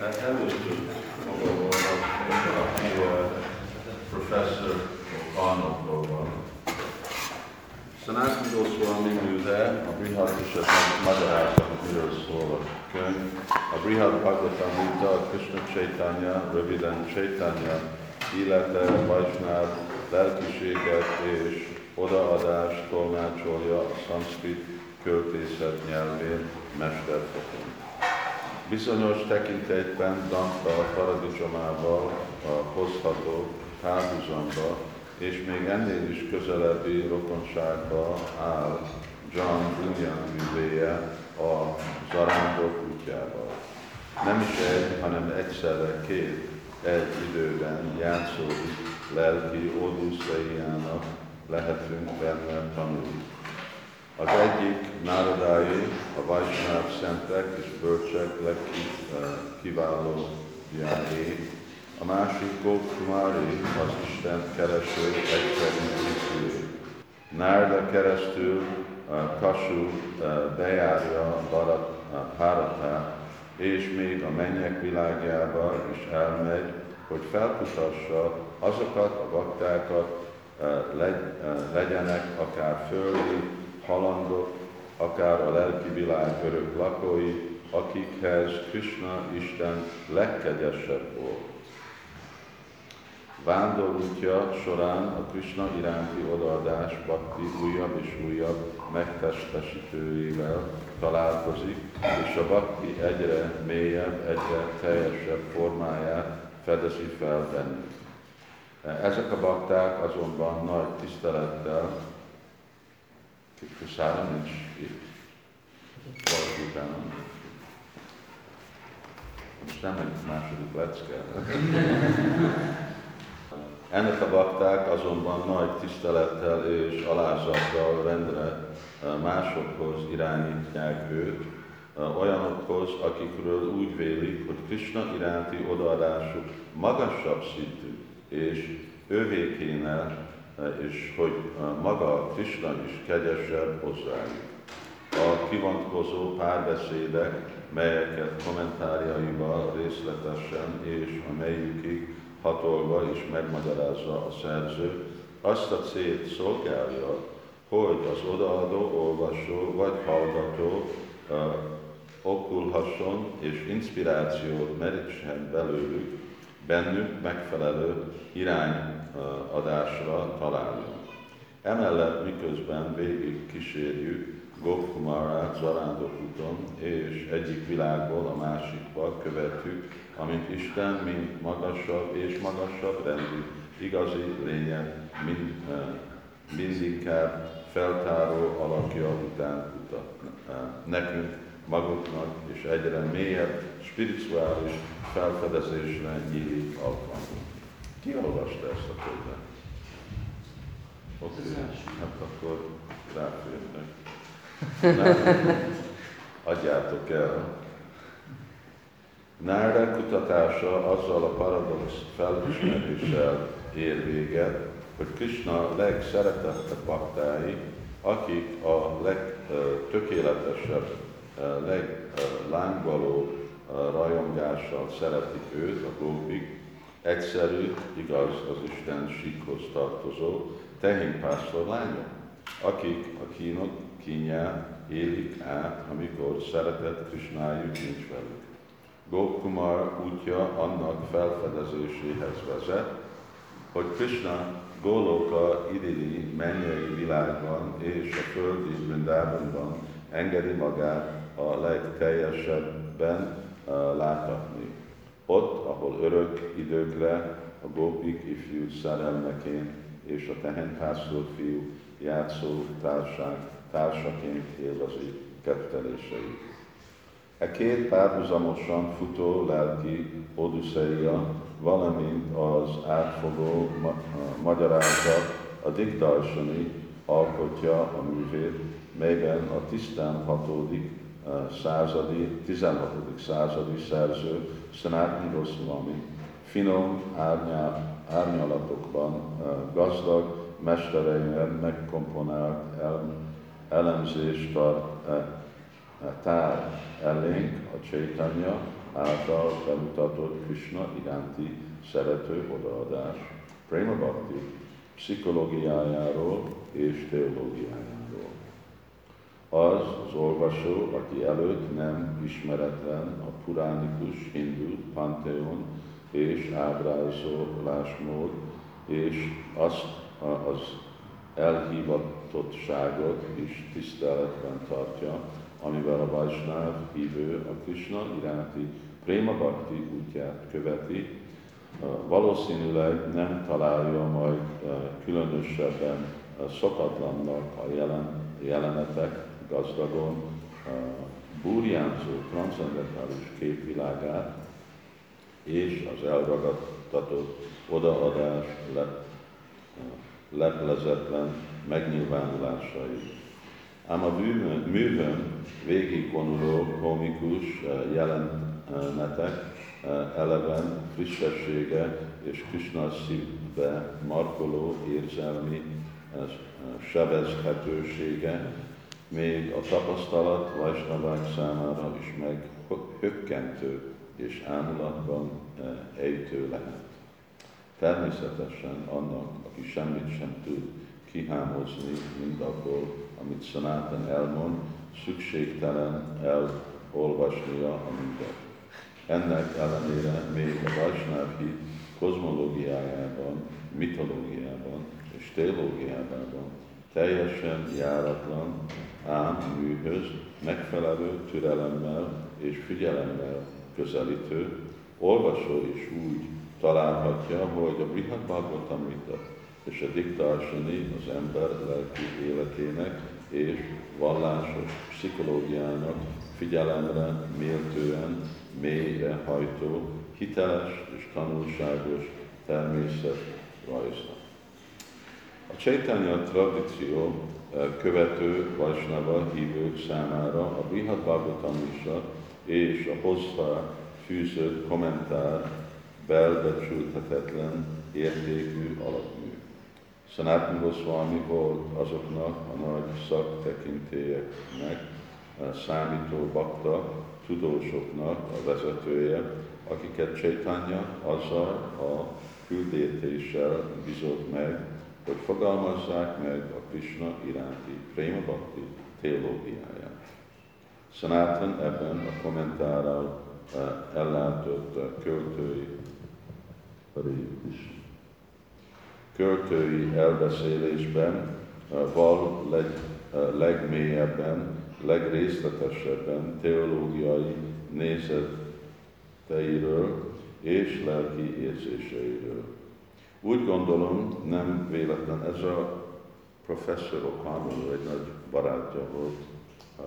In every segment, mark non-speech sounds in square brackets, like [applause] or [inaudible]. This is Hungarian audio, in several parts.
Először maga volt, aki professzor Arnoldról van. Sanatana Goswami műve, a Brihad Vishat magyarázat, miről szól a könyv. A Brihad Bhagavatam Gita, a Krishna Chaitanya, röviden Chaitanya, élete, Vajsnáv, lelkiséget és odaadást tolmácsolja a szanszkrit költészet nyelvén mesterfokon. Bizonyos tekintetben Danta paradicsomával hozható párhuzamba, és még ennél is közelebbi rokonságba áll John Bunyan művéje a zarándok útjával. Nem is egy, hanem egyszerre két egy időben játszódik lelki Oduszeiának lehetünk benne tanulni. Az egyik národái, a Vajsnáv szentek és bölcsek legkiváló jáé, a másik Gokkumari, az Isten kereső egyszerű tisztülő. Nárda keresztül Kasu bejárja Bharatát, és még a mennyek világába is elmegy, hogy felkutassa azokat a baktákat, legyenek akár földi, halandok, akár a lelki világ örök lakói, akikhez Krishna Isten legkegyesebb volt. Vándorútja során a Krishna iránti odaadás Bhakti újabb és újabb megtestesítőjével találkozik, és a Bhakti egyre mélyebb, egyre teljesebb formáját fedezi fel bennük. Ezek a bakták azonban nagy tisztelettel, Kuszára nincs itt, valaki utána. Most nem egy második lecke. [laughs] Ennek a bakták azonban nagy tisztelettel és alázattal rendre másokhoz irányítják őt, olyanokhoz, akikről úgy vélik, hogy Krishna iránti odaadásuk magasabb szintű, és ővé kéne, és hogy maga Krishna is kegyesebb hozzájuk. A kivonatkozó párbeszédek, melyeket kommentárjaival részletesen és a melyikig hatolva is megmagyarázza a szerző, azt a célt szolgálja, hogy az odaadó, olvasó vagy hallgató uh, okulhasson és inspirációt merítsen belőlük, bennük megfelelő irányadásra találjon. Emellett miközben végig kísérjük Gopkumarát zarándokúton, és egyik világból a másikba követjük, amint Isten mint magasabb és magasabb rendű, igazi lényeg, mind, mindinkább feltáró alakja után kutat nekünk, maguknak, és egyre mélyebb, spirituális felfedezésre nyílik alkalmunk. Ki olvasta ezt a könyvet? Oké, okay. hát akkor ráférnek. Adjátok el. Nára kutatása azzal a paradox felismeréssel ér véget, hogy Krishna legszeretettebb baktái, akik a legtökéletesebb, leglángvaló rajongással szeretik őt, a gópik, egyszerű, igaz, az Isten síkhoz tartozó tehénpásztor lányok, akik a kínok kínját élik át, amikor szeretett Krisnájuk nincs velük. Gopkumar útja annak felfedezéséhez vezet, hogy Krishna Goloka idilli mennyei világban és a földi Vrindában engedi magát a legteljesebben láthatni. Örök időkre a gópik ifjú szerelmeként és a tehenpásztor fiú játszó társág, társaként élvezi ketteléseit. E két párhuzamosan futó lelki odüsszeia, valamint az átfogó ma- magyarázat a Digdarsani alkotja a művét, melyben a tisztán hatodik századi, 16. századi szerző Sanatana Goswami finom árnyá, árnyalatokban gazdag mestereiben megkomponált el, elemzést tart e, e, tár elénk a Csaitanya, által bemutatott Krishna iránti szerető odaadás, Prema Bhakti pszichológiájáról és teológiájáról. Az az olvasó, aki előtt nem ismeretlen a puránikus hindu pantheon és ábrázolásmód, és azt az elhívatottságot is tiszteletben tartja, amivel a Vajsnáv hívő a Krishna iránti Préma Bhakti útját követi, valószínűleg nem találja majd különösebben szokatlannak a jelen, jelenetek gazdagon búrjánzó transzendentális képvilágát és az elragadtatott odaadás leplezetlen megnyilvánulásai. Ám a művön végigvonuló komikus jelenetek eleven frissessége és Krishna szívbe markoló érzelmi sebezhetősége még a tapasztalat Vajsnavák számára is meg hökkentő és ámulatban ejtő lehet. Természetesen annak, aki semmit sem tud kihámozni mindabból, amit Sanatan elmond, szükségtelen elolvasnia a mindet. Ennek ellenére még a Vajsnáv hit kozmológiájában, mitológiában és teológiában teljesen járatlan, ám műhöz megfelelő türelemmel és figyelemmel közelítő, olvasó is úgy találhatja, hogy a Brihad Bhagavatamrita és a diktársani az ember lelki életének és vallásos pszichológiának figyelemre méltően, mélyre hajtó, hiteles és tanulságos természet rajza. A Csaitanya tradíció eh, követő Vajsnava hívők számára a Brihad Bhagavatamisa és a hozzá fűzött kommentár belbecsülhetetlen értékű alapmű. Sanatan Goswami volt azoknak a nagy szaktekintélyeknek, számító bakta, tudósoknak a vezetője, akiket Csaitanya azzal a küldetéssel bizott meg, hogy fogalmazzák meg a Krishna iránti Prema Bhakti teológiáját. Sanatan ebben a kommentárral ellátott költői költői elbeszélésben val leg, legmélyebben, legrészletesebben teológiai nézeteiről és lelki érzéseiről. Úgy gondolom, nem véletlen, ez a professzor O'Connell egy nagy barátja volt a,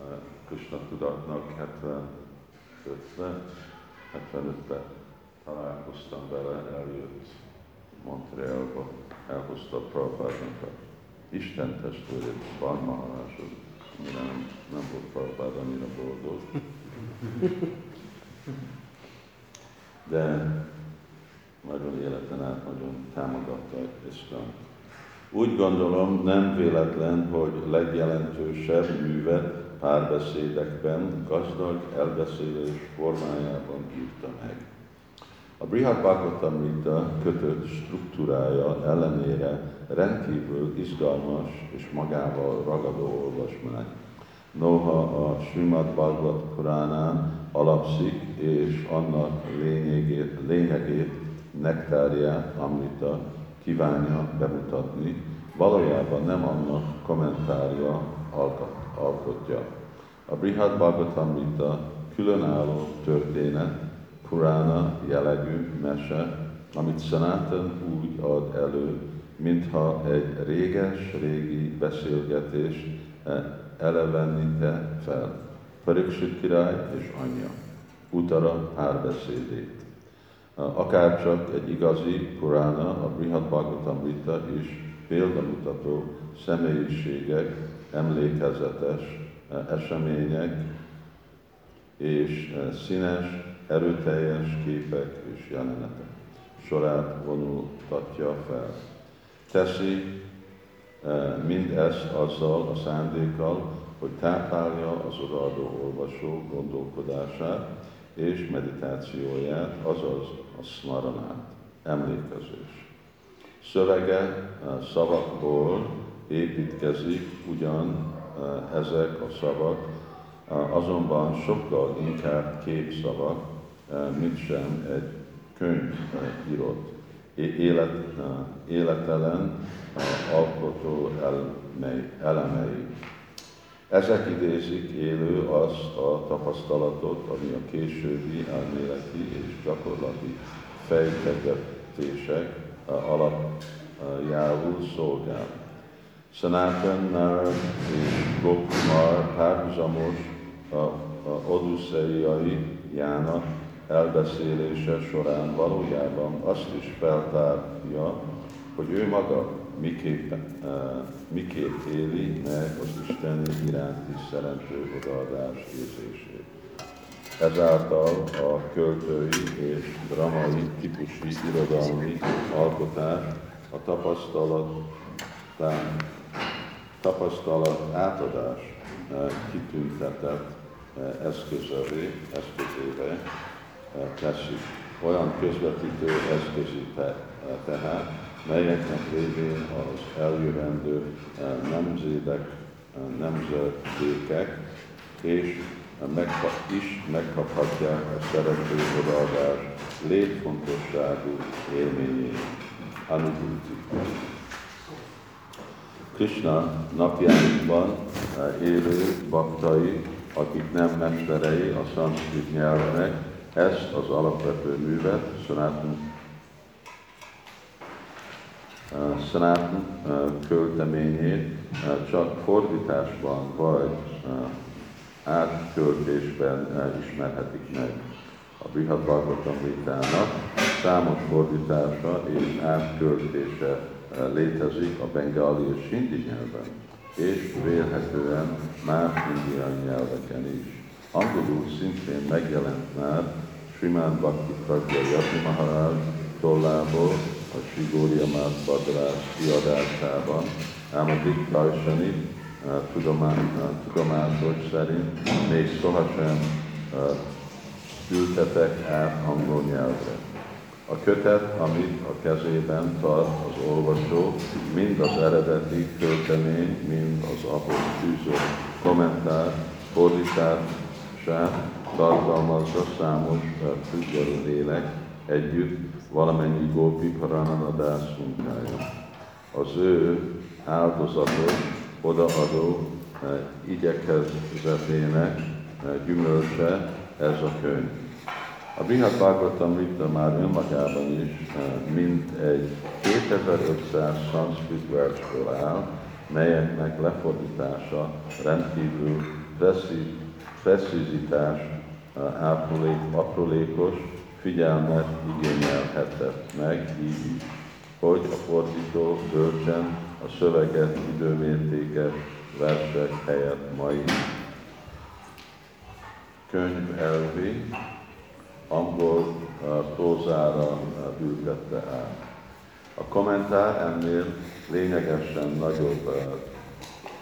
a Krishna tudatnak 75-ben, 75-ben találkoztam vele, eljött Montrealba, elhozta Prabhupádnak a Isten testvérét, amire nem, nem volt Prabhupád annyira boldog. De nagyon életen át nagyon támogatta Isten. Úgy gondolom, nem véletlen, hogy legjelentősebb művet párbeszédekben, gazdag elbeszélés formájában írta meg. A Brihad Bhagavatamrita kötött struktúrája ellenére rendkívül izgalmas és magával ragadó olvasmány. Noha a Srimad Bhagavat Puránán alapszik, és annak lényegét, lényegét nektárját, Amrita kívánja bemutatni, valójában nem annak kommentárja alkotja. A Brihad Bhagavatamrita különálló történet, Purana jellegű mese, amit Sanatan úgy ad elő, mintha egy réges-régi beszélgetés elevenite fel. Pariksit király és anyja. Utara párbeszédét. Akár csak egy igazi Purana, a Brihad Bhagavatamrita is példamutató személyiségek, emlékezetes események és színes erőteljes képek és jelenetek sorát vonultatja fel. Teszi e, mindezt azzal a szándékkal, hogy táplálja az odaadó olvasó gondolkodását, és meditációját, azaz a smaranát, emlékezés. Szövege szavakból építkezik ugyan ezek a szavak, azonban sokkal inkább képszavak, mint sem egy könyv írott. Élet, életelen alkotó elemei. Ezek idézik élő azt a tapasztalatot, ami a későbbi elméleti és gyakorlati fejtegetések alapjául szolgál. Sanatan Narad és Gopkumar párhuzamos a, a Odusseiai Jának elbeszélése során valójában azt is feltárja, hogy ő maga miképp, miképp éli meg az Isten iránti szerencső odaadás érzését. Ezáltal a költői és dramai típusi irodalmi alkotás a tapasztalat, tapasztalat átadás kitüntetett eszközövé, eszközébe teszik. Olyan közvetítő eszközé tehát, melyeknek révén az eljövendő nemzedek, nemzedékek és megkap, is megkaphatják a szerető odaadás létfontosságú élményét, anubhuti. Krishna napjainkban élő baktai, akik nem mesterei a szanszkrit nyelvnek, ezt az alapvető művet, Sanatan Sanatan költeményét csak fordításban vagy átköltésben ismerhetik meg. A Brihad Bhagavatamritának számos fordítása és átköltése létezik a bengali és hindi nyelven, és vélhetően más indiai nyelveken is. Angolul szintén megjelent már Srimad Bhakti Pragya Yati Maharaj tollából, a Sigória Mász Badrás kiadásában, ám a Dick Tajsani tudomásos szerint még sohasem ültetek át angol nyelvre. A kötet, amit a kezében tart az olvasó, mind az eredeti költemény, mind az ahhoz fűző kommentár, fordítását tartalmazza számos függelő lélek együtt valamennyi Gópi Parananadász munkája. Az ő áldozatos odaadó eh, igyekezetének eh, gyümölcse ez a könyv. A Brihad Bhagavatam már önmagában is eh, mint egy 2500 szanszkrit versből áll, melyeknek lefordítása rendkívül precizitás, aprólékos figyelmet igényelhetett meg így hogy a fordító bölcsen a szöveget időmértékes versek helyett mai könyv elvi angol prózára ültette el. A kommentár ennél lényegesen nagyobb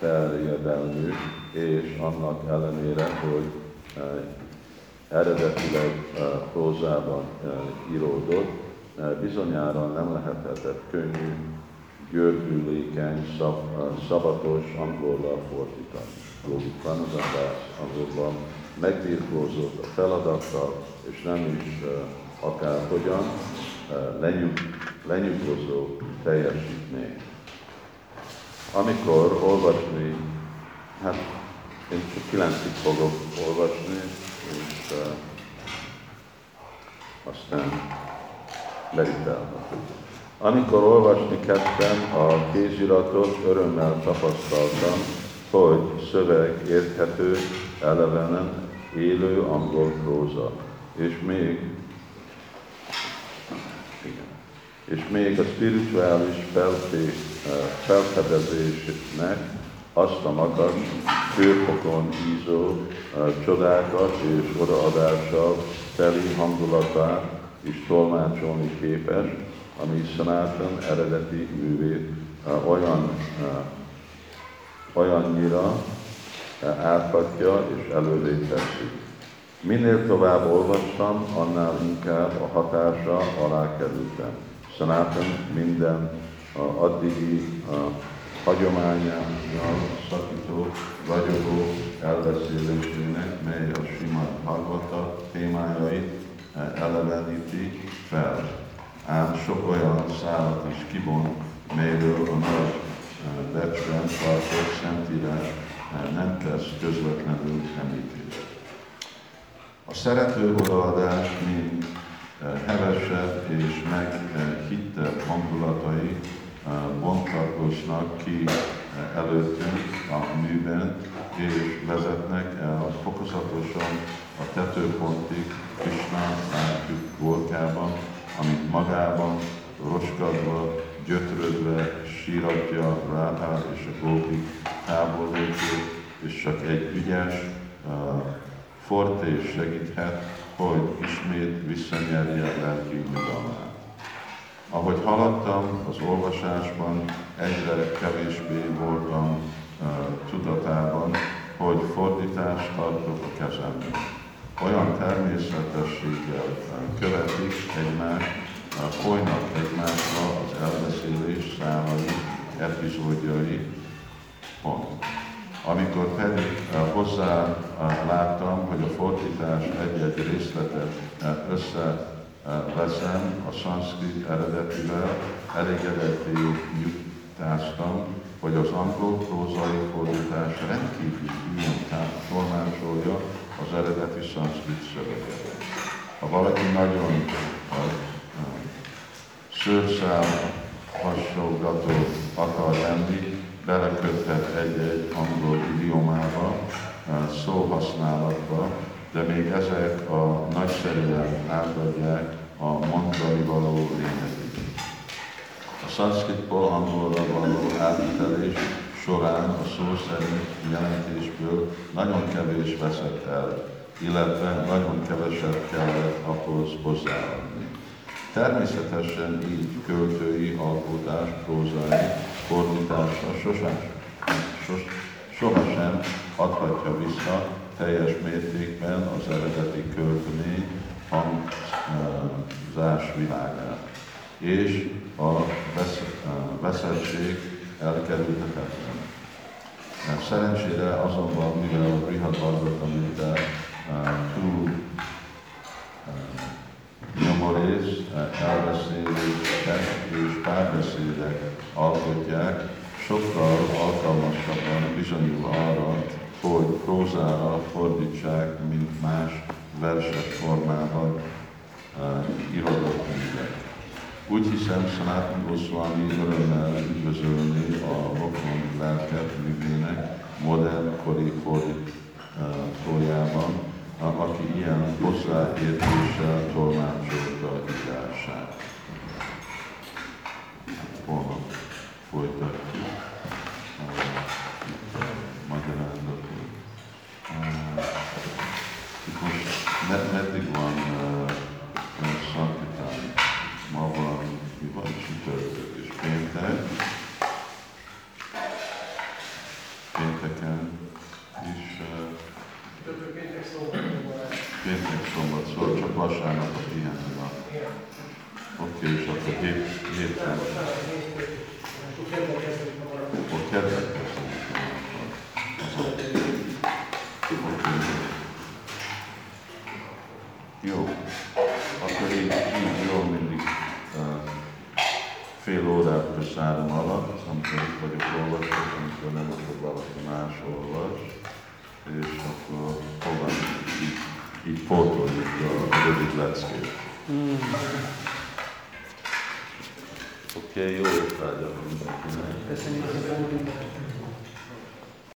terjedelmű, és annak ellenére, hogy eredetileg prózában íródott, bizonyára nem lehetett könnyű gördülékeny, szab, szabatos angolra fordítani. Gógi Pranazandás angolban megbírkózott a feladattal, és nem is akárhogyan lenyug, lenyugozó teljesítmény. Amikor olvasni, hát én csak kilencig fogok olvasni, és uh, aztán meditálhatunk. Amikor olvasni kezdtem a kéziratot, örömmel tapasztaltam, hogy szöveg érthető, elevenen, élő angol próza, és még igen, és még a spirituális felfé, felfedezésnek azt a magas, főfokon ízó csodákat és odaadással teli hangulatát is tolmácsolni képes, ami Sanatan eredeti művét olyan, olyannyira áthatja és elővé teszi. Minél tovább olvastam, annál inkább a hatása alá kerültem. Sanatan minden a addigi hagyományával szakító, ragyogó elbeszélésének, mely a sima Bhagavata témájait eh, eleveníti fel. Ám sok olyan szállat is kibon, melyről a nagy eh, becsben tartott Szentírás eh, nem tesz közvetlenül említést. A szerető odaadás, mint hevesebb és meghittebb hangulatai bontakoznak ki előttünk a műben, és vezetnek el fokozatosan a tetőpontig Krishna látjuk gorkában, amit magában roskadva, gyötrődve síratja Ráhá és a Gópi táborlépő, és csak egy ügyes uh, fortés segíthet, hogy ismét visszanyerje lelki nyugalmát. Ahogy haladtam az olvasásban, egyre kevésbé voltam uh, tudatában, hogy fordítást tartok a kezemben. Olyan természetességgel uh, követik egymást, uh, folynak egymásra az elbeszélés számai, epizódjai, pont. Amikor pedig hozzá láttam, hogy a fordítás egy-egy részletet összeveszem a szanszkrit eredetivel, elégedetté nyugtáztam, hogy az angol prózai fordítás rendkívül ilyen tolmácsolja az eredeti szanszkrit szöveget. Ha valaki nagyon szőrszál hasonlgató akar lenni, beleköthet egy-egy angol idiomába, szóhasználatba, de még ezek a nagyszerűen átadják a mondani való lényeget. A szanszkritból angolra való átvitelés során a szó szerint jelentésből nagyon kevés veszett el, illetve nagyon keveset kellett ahhoz hozzáadni. Természetesen így költői alkotás, prózai fordítása sosem, sos, sohasem adhatja vissza teljes mértékben az eredeti költemény hangzás világát. És a veszettség elkerülhetetlen. Szerencsére azonban, mivel a Brihad Bhagavatamita túl nyomorész, elbeszélések és párbeszédek alkotják, sokkal alkalmasabban bizonyul arra, hogy prózára fordítsák, mint más verses formában uh, irodott könyvek. Úgy hiszem, Sanatan Goswami örömmel üdvözölni a rokon lelket művének modern kori fordítójában, aki ilyen hozzáértéssel tolmácsolta írását. Holnap folytatjuk Obrigado. que é ele.